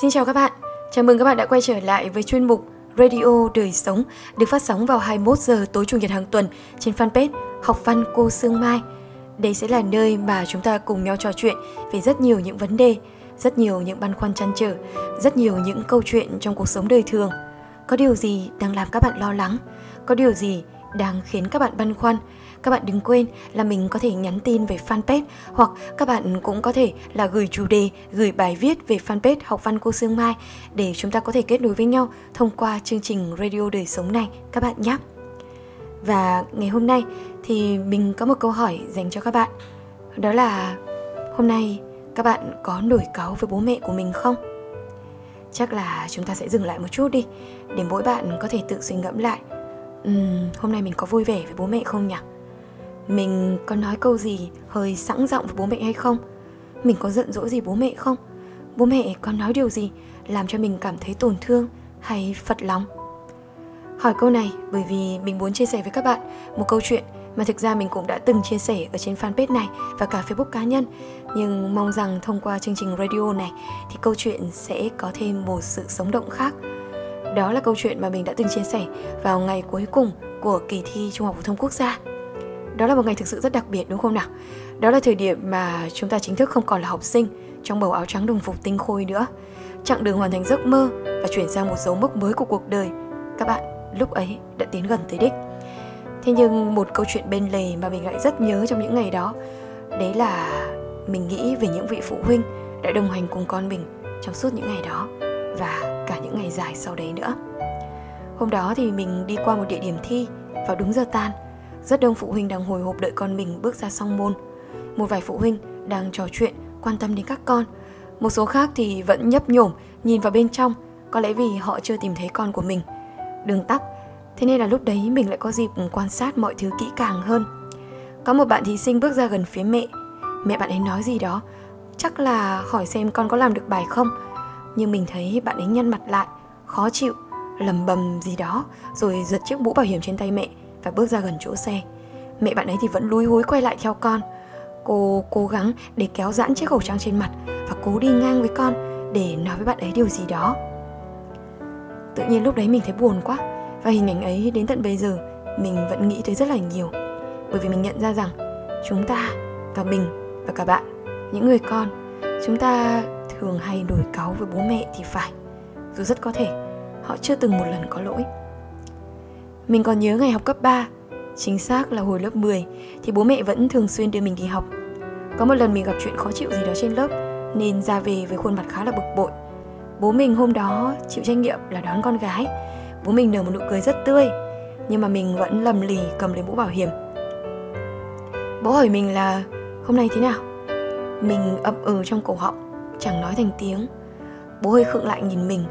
Xin chào các bạn, chào mừng các bạn đã quay trở lại với chuyên mục Radio Đời Sống được phát sóng vào 21 giờ tối chủ nhật hàng tuần trên fanpage Học Văn Cô Sương Mai. Đây sẽ là nơi mà chúng ta cùng nhau trò chuyện về rất nhiều những vấn đề, rất nhiều những băn khoăn chăn trở, rất nhiều những câu chuyện trong cuộc sống đời thường. Có điều gì đang làm các bạn lo lắng? Có điều gì đang khiến các bạn băn khoăn? Các bạn đừng quên là mình có thể nhắn tin về fanpage hoặc các bạn cũng có thể là gửi chủ đề, gửi bài viết về fanpage Học Văn Cô Sương Mai để chúng ta có thể kết nối với nhau thông qua chương trình Radio Đời Sống này các bạn nhé. Và ngày hôm nay thì mình có một câu hỏi dành cho các bạn. Đó là hôm nay các bạn có nổi cáu với bố mẹ của mình không? Chắc là chúng ta sẽ dừng lại một chút đi để mỗi bạn có thể tự suy ngẫm lại um, hôm nay mình có vui vẻ với bố mẹ không nhỉ? Mình có nói câu gì hơi sẵn giọng với bố mẹ hay không? Mình có giận dỗi gì bố mẹ không? Bố mẹ có nói điều gì làm cho mình cảm thấy tổn thương hay phật lòng? Hỏi câu này bởi vì mình muốn chia sẻ với các bạn một câu chuyện mà thực ra mình cũng đã từng chia sẻ ở trên fanpage này và cả Facebook cá nhân. Nhưng mong rằng thông qua chương trình radio này thì câu chuyện sẽ có thêm một sự sống động khác. Đó là câu chuyện mà mình đã từng chia sẻ vào ngày cuối cùng của kỳ thi Trung học phổ thông quốc gia. Đó là một ngày thực sự rất đặc biệt, đúng không nào? Đó là thời điểm mà chúng ta chính thức không còn là học sinh trong bầu áo trắng đồng phục tinh khôi nữa. Chặng đường hoàn thành giấc mơ và chuyển sang một dấu mốc mới của cuộc đời. Các bạn, lúc ấy đã tiến gần tới đích. Thế nhưng một câu chuyện bên lề mà mình lại rất nhớ trong những ngày đó, Đấy là mình nghĩ về những vị phụ huynh đã đồng hành cùng con mình trong suốt những ngày đó Và cả những ngày dài sau đấy nữa Hôm đó thì mình đi qua một địa điểm thi vào đúng giờ tan rất đông phụ huynh đang hồi hộp đợi con mình bước ra song môn. Một vài phụ huynh đang trò chuyện, quan tâm đến các con. Một số khác thì vẫn nhấp nhổm, nhìn vào bên trong, có lẽ vì họ chưa tìm thấy con của mình. Đường tắt, thế nên là lúc đấy mình lại có dịp quan sát mọi thứ kỹ càng hơn. Có một bạn thí sinh bước ra gần phía mẹ, mẹ bạn ấy nói gì đó, chắc là hỏi xem con có làm được bài không. Nhưng mình thấy bạn ấy nhăn mặt lại, khó chịu, lầm bầm gì đó, rồi giật chiếc mũ bảo hiểm trên tay mẹ và bước ra gần chỗ xe. Mẹ bạn ấy thì vẫn lúi húi quay lại theo con. Cô cố gắng để kéo giãn chiếc khẩu trang trên mặt và cố đi ngang với con để nói với bạn ấy điều gì đó. Tự nhiên lúc đấy mình thấy buồn quá và hình ảnh ấy đến tận bây giờ mình vẫn nghĩ tới rất là nhiều. Bởi vì mình nhận ra rằng chúng ta, cả mình và cả bạn, những người con, chúng ta thường hay đổi cáu với bố mẹ thì phải. Dù rất có thể họ chưa từng một lần có lỗi mình còn nhớ ngày học cấp 3, chính xác là hồi lớp 10 thì bố mẹ vẫn thường xuyên đưa mình đi học. Có một lần mình gặp chuyện khó chịu gì đó trên lớp nên ra về với khuôn mặt khá là bực bội. Bố mình hôm đó chịu trách nhiệm là đón con gái. Bố mình nở một nụ cười rất tươi, nhưng mà mình vẫn lầm lì cầm lấy mũ bảo hiểm. Bố hỏi mình là hôm nay thế nào? Mình ậm ừ trong cổ họng, chẳng nói thành tiếng. Bố hơi khựng lại nhìn mình,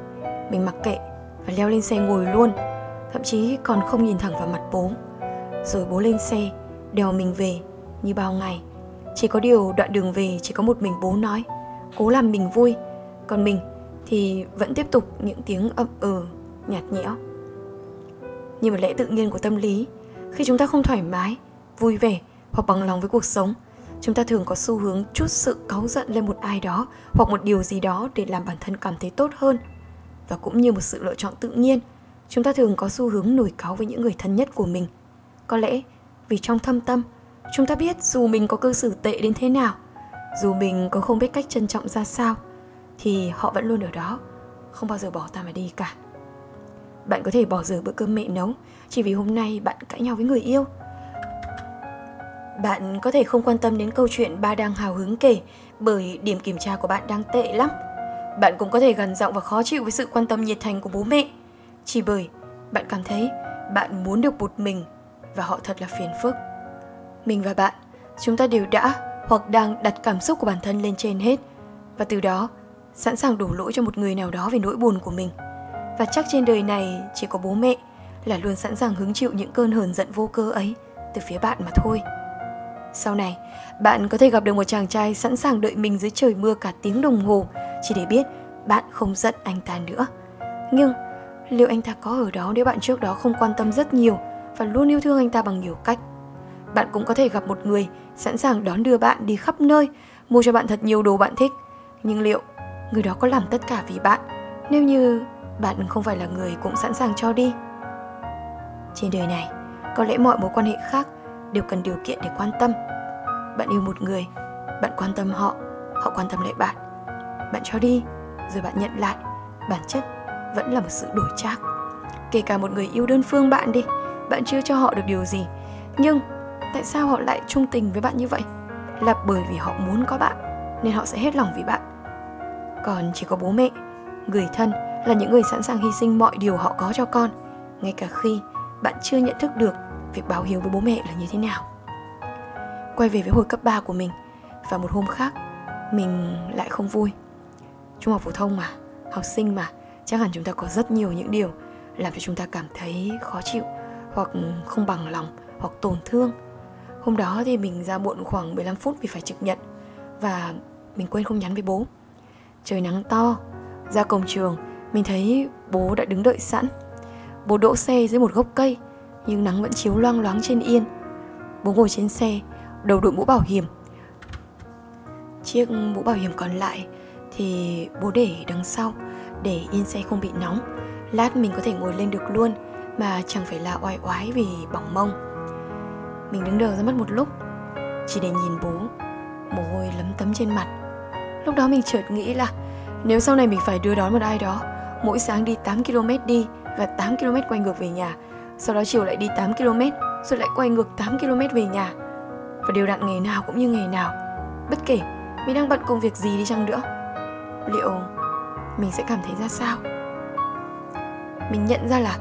mình mặc kệ và leo lên xe ngồi luôn thậm chí còn không nhìn thẳng vào mặt bố. Rồi bố lên xe đèo mình về như bao ngày. Chỉ có điều đoạn đường về chỉ có một mình bố nói cố làm mình vui. Còn mình thì vẫn tiếp tục những tiếng ậm ừ nhạt nhẽo. Như một lẽ tự nhiên của tâm lý khi chúng ta không thoải mái vui vẻ hoặc bằng lòng với cuộc sống chúng ta thường có xu hướng chút sự cáu giận lên một ai đó hoặc một điều gì đó để làm bản thân cảm thấy tốt hơn. Và cũng như một sự lựa chọn tự nhiên, chúng ta thường có xu hướng nổi cáu với những người thân nhất của mình. Có lẽ vì trong thâm tâm, chúng ta biết dù mình có cư xử tệ đến thế nào, dù mình có không biết cách trân trọng ra sao, thì họ vẫn luôn ở đó, không bao giờ bỏ ta mà đi cả. Bạn có thể bỏ dở bữa cơm mẹ nấu chỉ vì hôm nay bạn cãi nhau với người yêu bạn có thể không quan tâm đến câu chuyện ba đang hào hứng kể bởi điểm kiểm tra của bạn đang tệ lắm bạn cũng có thể gần giọng và khó chịu với sự quan tâm nhiệt thành của bố mẹ chỉ bởi bạn cảm thấy bạn muốn được một mình và họ thật là phiền phức. Mình và bạn, chúng ta đều đã hoặc đang đặt cảm xúc của bản thân lên trên hết và từ đó sẵn sàng đổ lỗi cho một người nào đó về nỗi buồn của mình. Và chắc trên đời này chỉ có bố mẹ là luôn sẵn sàng hứng chịu những cơn hờn giận vô cơ ấy từ phía bạn mà thôi. Sau này, bạn có thể gặp được một chàng trai sẵn sàng đợi mình dưới trời mưa cả tiếng đồng hồ chỉ để biết bạn không giận anh ta nữa. Nhưng liệu anh ta có ở đó nếu bạn trước đó không quan tâm rất nhiều và luôn yêu thương anh ta bằng nhiều cách? Bạn cũng có thể gặp một người sẵn sàng đón đưa bạn đi khắp nơi mua cho bạn thật nhiều đồ bạn thích. Nhưng liệu người đó có làm tất cả vì bạn nếu như bạn không phải là người cũng sẵn sàng cho đi? Trên đời này có lẽ mọi mối quan hệ khác đều cần điều kiện để quan tâm. Bạn yêu một người, bạn quan tâm họ họ quan tâm lại bạn. Bạn cho đi, rồi bạn nhận lại. Bản chất vẫn là một sự đổi trác kể cả một người yêu đơn phương bạn đi, bạn chưa cho họ được điều gì. Nhưng tại sao họ lại trung tình với bạn như vậy? Là bởi vì họ muốn có bạn, nên họ sẽ hết lòng vì bạn. Còn chỉ có bố mẹ, người thân là những người sẵn sàng hy sinh mọi điều họ có cho con. Ngay cả khi bạn chưa nhận thức được việc báo hiếu với bố mẹ là như thế nào? Quay về với hồi cấp 3 của mình, và một hôm khác, mình lại không vui. Trung học phổ thông mà, học sinh mà, chắc hẳn chúng ta có rất nhiều những điều làm cho chúng ta cảm thấy khó chịu, hoặc không bằng lòng, hoặc tổn thương. Hôm đó thì mình ra muộn khoảng 15 phút vì phải trực nhận, và mình quên không nhắn với bố. Trời nắng to, ra cổng trường, mình thấy bố đã đứng đợi sẵn. Bố đỗ xe dưới một gốc cây nhưng nắng vẫn chiếu loang loáng trên yên. Bố ngồi trên xe, đầu đội mũ bảo hiểm. Chiếc mũ bảo hiểm còn lại thì bố để đằng sau, để yên xe không bị nóng. Lát mình có thể ngồi lên được luôn, mà chẳng phải là oai oái vì bỏng mông. Mình đứng đờ ra mất một lúc, chỉ để nhìn bố, mồ hôi lấm tấm trên mặt. Lúc đó mình chợt nghĩ là nếu sau này mình phải đưa đón một ai đó, mỗi sáng đi 8 km đi và 8 km quay ngược về nhà sau đó chiều lại đi 8 km, rồi lại quay ngược 8 km về nhà. Và đều đặn ngày nào cũng như ngày nào. Bất kể, mình đang bận công việc gì đi chăng nữa. Liệu mình sẽ cảm thấy ra sao? Mình nhận ra là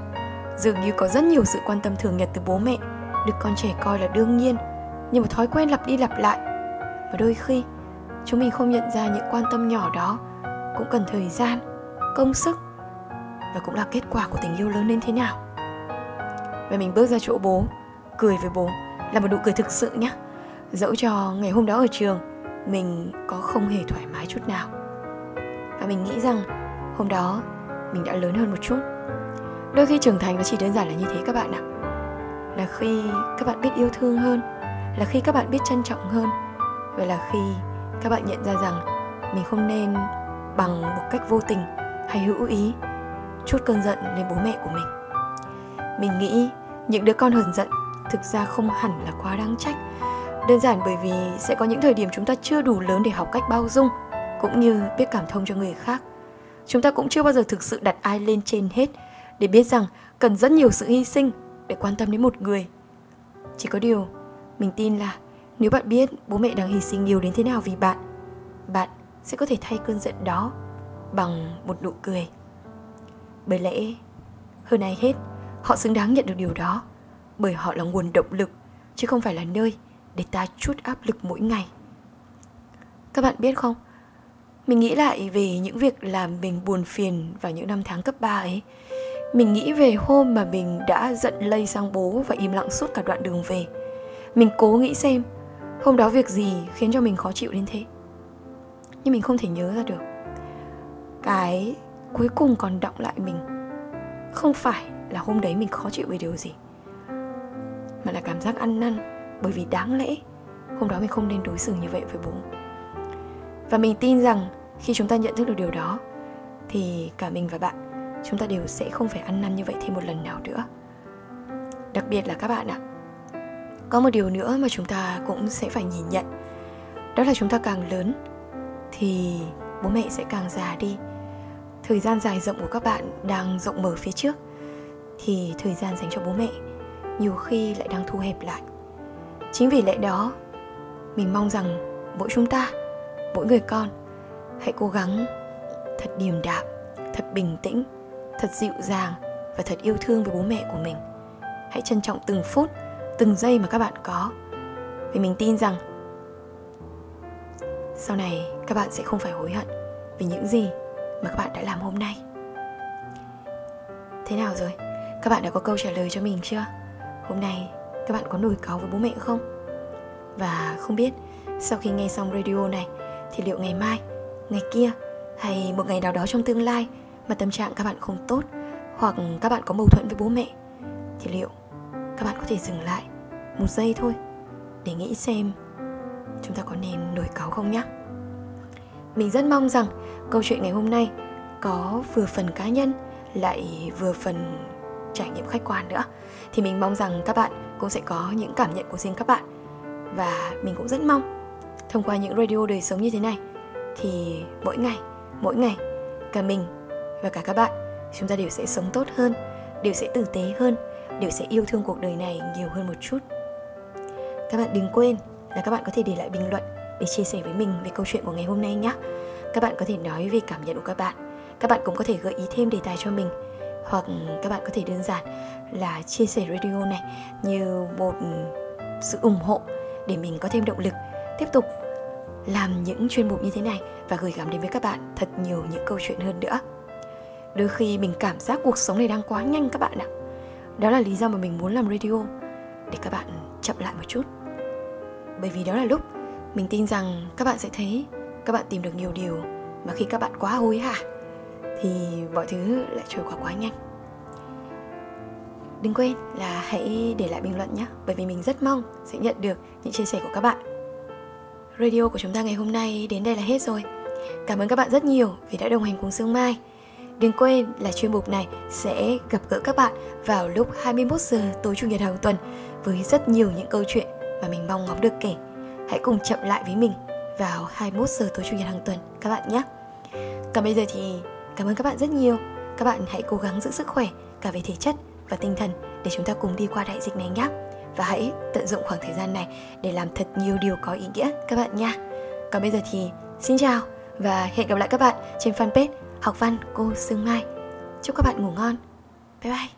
dường như có rất nhiều sự quan tâm thường nhật từ bố mẹ, được con trẻ coi là đương nhiên như một thói quen lặp đi lặp lại. Và đôi khi, chúng mình không nhận ra những quan tâm nhỏ đó cũng cần thời gian, công sức và cũng là kết quả của tình yêu lớn đến thế nào và mình bước ra chỗ bố, cười với bố, là một nụ cười thực sự nhé dẫu cho ngày hôm đó ở trường, mình có không hề thoải mái chút nào. Và mình nghĩ rằng hôm đó mình đã lớn hơn một chút. Đôi khi trưởng thành nó chỉ đơn giản là như thế các bạn ạ. Là khi các bạn biết yêu thương hơn, là khi các bạn biết trân trọng hơn, và là khi các bạn nhận ra rằng mình không nên bằng một cách vô tình hay hữu ý chút cơn giận lên bố mẹ của mình mình nghĩ những đứa con hờn giận thực ra không hẳn là quá đáng trách. Đơn giản bởi vì sẽ có những thời điểm chúng ta chưa đủ lớn để học cách bao dung, cũng như biết cảm thông cho người khác. Chúng ta cũng chưa bao giờ thực sự đặt ai lên trên hết để biết rằng cần rất nhiều sự hy sinh để quan tâm đến một người. Chỉ có điều, mình tin là nếu bạn biết bố mẹ đang hy sinh nhiều đến thế nào vì bạn bạn sẽ có thể thay cơn giận đó bằng một nụ cười. Bởi lẽ, hơn ai hết họ xứng đáng nhận được điều đó, bởi họ là nguồn động lực, chứ không phải là nơi để ta chút áp lực mỗi ngày. Các bạn biết không? Mình nghĩ lại về những việc làm mình buồn phiền vào những năm tháng cấp 3 ấy. Mình nghĩ về hôm mà mình đã giận lây sang bố và im lặng suốt cả đoạn đường về. Mình cố nghĩ xem, hôm đó việc gì khiến cho mình khó chịu đến thế? Nhưng mình không thể nhớ ra được. Cái cuối cùng còn động lại mình, không phải là hôm đấy mình khó chịu về điều gì. Mà là cảm giác ăn năn, bởi vì đáng lẽ hôm đó mình không nên đối xử như vậy với bố. Và mình tin rằng khi chúng ta nhận thức được điều đó, thì cả mình và bạn, chúng ta đều sẽ không phải ăn năn như vậy thêm một lần nào nữa. Đặc biệt là các bạn ạ, có một điều nữa mà chúng ta cũng sẽ phải nhìn nhận, đó là chúng ta càng lớn thì bố mẹ sẽ càng già đi. Thời gian dài rộng của các bạn đang rộng mở phía trước thì thời gian dành cho bố mẹ nhiều khi lại đang thu hẹp lại. Chính vì lẽ đó, mình mong rằng mỗi chúng ta, mỗi người con hãy cố gắng thật điềm đạm, thật bình tĩnh, thật dịu dàng và thật yêu thương với bố mẹ của mình. Hãy trân trọng từng phút, từng giây mà các bạn có vì mình tin rằng sau này các bạn sẽ không phải hối hận vì những gì mà các bạn đã làm hôm nay. Thế nào rồi? Các bạn đã có câu trả lời cho mình chưa? Hôm nay, các bạn có nổi cáu với bố mẹ không? Và không biết, sau khi nghe xong radio này, thì liệu ngày mai, ngày kia, hay một ngày nào đó trong tương lai mà tâm trạng các bạn không tốt, hoặc các bạn có mâu thuẫn với bố mẹ, thì liệu các bạn có thể dừng lại một giây thôi để nghĩ xem chúng ta có nên nổi cáu không nhé mình rất mong rằng câu chuyện ngày hôm nay có vừa phần cá nhân, lại vừa phần trải nghiệm khách quan nữa. Thì mình mong rằng các bạn cũng sẽ có những cảm nhận của riêng các bạn. Và mình cũng rất mong, thông qua những radio đời sống như thế này, thì mỗi ngày mỗi ngày, cả mình và cả các bạn, chúng ta đều sẽ sống tốt hơn, đều sẽ tử tế hơn, đều sẽ yêu thương cuộc đời này nhiều hơn một chút. Các bạn đừng quên là các bạn có thể để lại bình luận để chia sẻ với mình về câu chuyện của ngày hôm nay nhé. Các bạn có thể nói về cảm nhận của các bạn. Các bạn cũng có thể gợi ý thêm đề tài cho mình hoặc các bạn có thể đơn giản là chia sẻ radio này như một sự ủng hộ để mình có thêm động lực tiếp tục làm những chuyên mục như thế này và gửi gắm đến với các bạn thật nhiều những câu chuyện hơn nữa. Đôi khi mình cảm giác cuộc sống này đang quá nhanh các bạn ạ. Đó là lý do mà mình muốn làm radio, để các bạn chậm lại một chút. Bởi vì đó là lúc mình tin rằng các bạn sẽ thấy, các bạn tìm được nhiều điều mà khi các bạn quá hối hả thì mọi thứ lại trôi qua quá nhanh đừng quên là hãy để lại bình luận nhé, bởi vì mình rất mong sẽ nhận được những chia sẻ của các bạn radio của chúng ta ngày hôm nay đến đây là hết rồi cảm ơn các bạn rất nhiều vì đã đồng hành cùng sương mai Đừng quên là chuyên mục này sẽ gặp gỡ các bạn vào lúc 21 giờ tối chủ nhật hàng tuần với rất nhiều những câu chuyện mà mình mong ngóng được kể. Hãy cùng chậm lại với mình vào 21 giờ tối chủ nhật hàng tuần, các bạn nhé. Còn bây giờ thì cảm ơn các bạn rất nhiều. Các bạn hãy cố gắng giữ sức khỏe, cả về thể chất và tinh thần để chúng ta cùng đi qua đại dịch này nhé. Và hãy tận dụng khoảng thời gian này để làm thật nhiều điều có ý nghĩa, các bạn nha. Còn bây giờ thì xin chào và hẹn gặp lại các bạn trên fanpage học văn cô Sương Mai. Chúc các bạn ngủ ngon. Bye bye.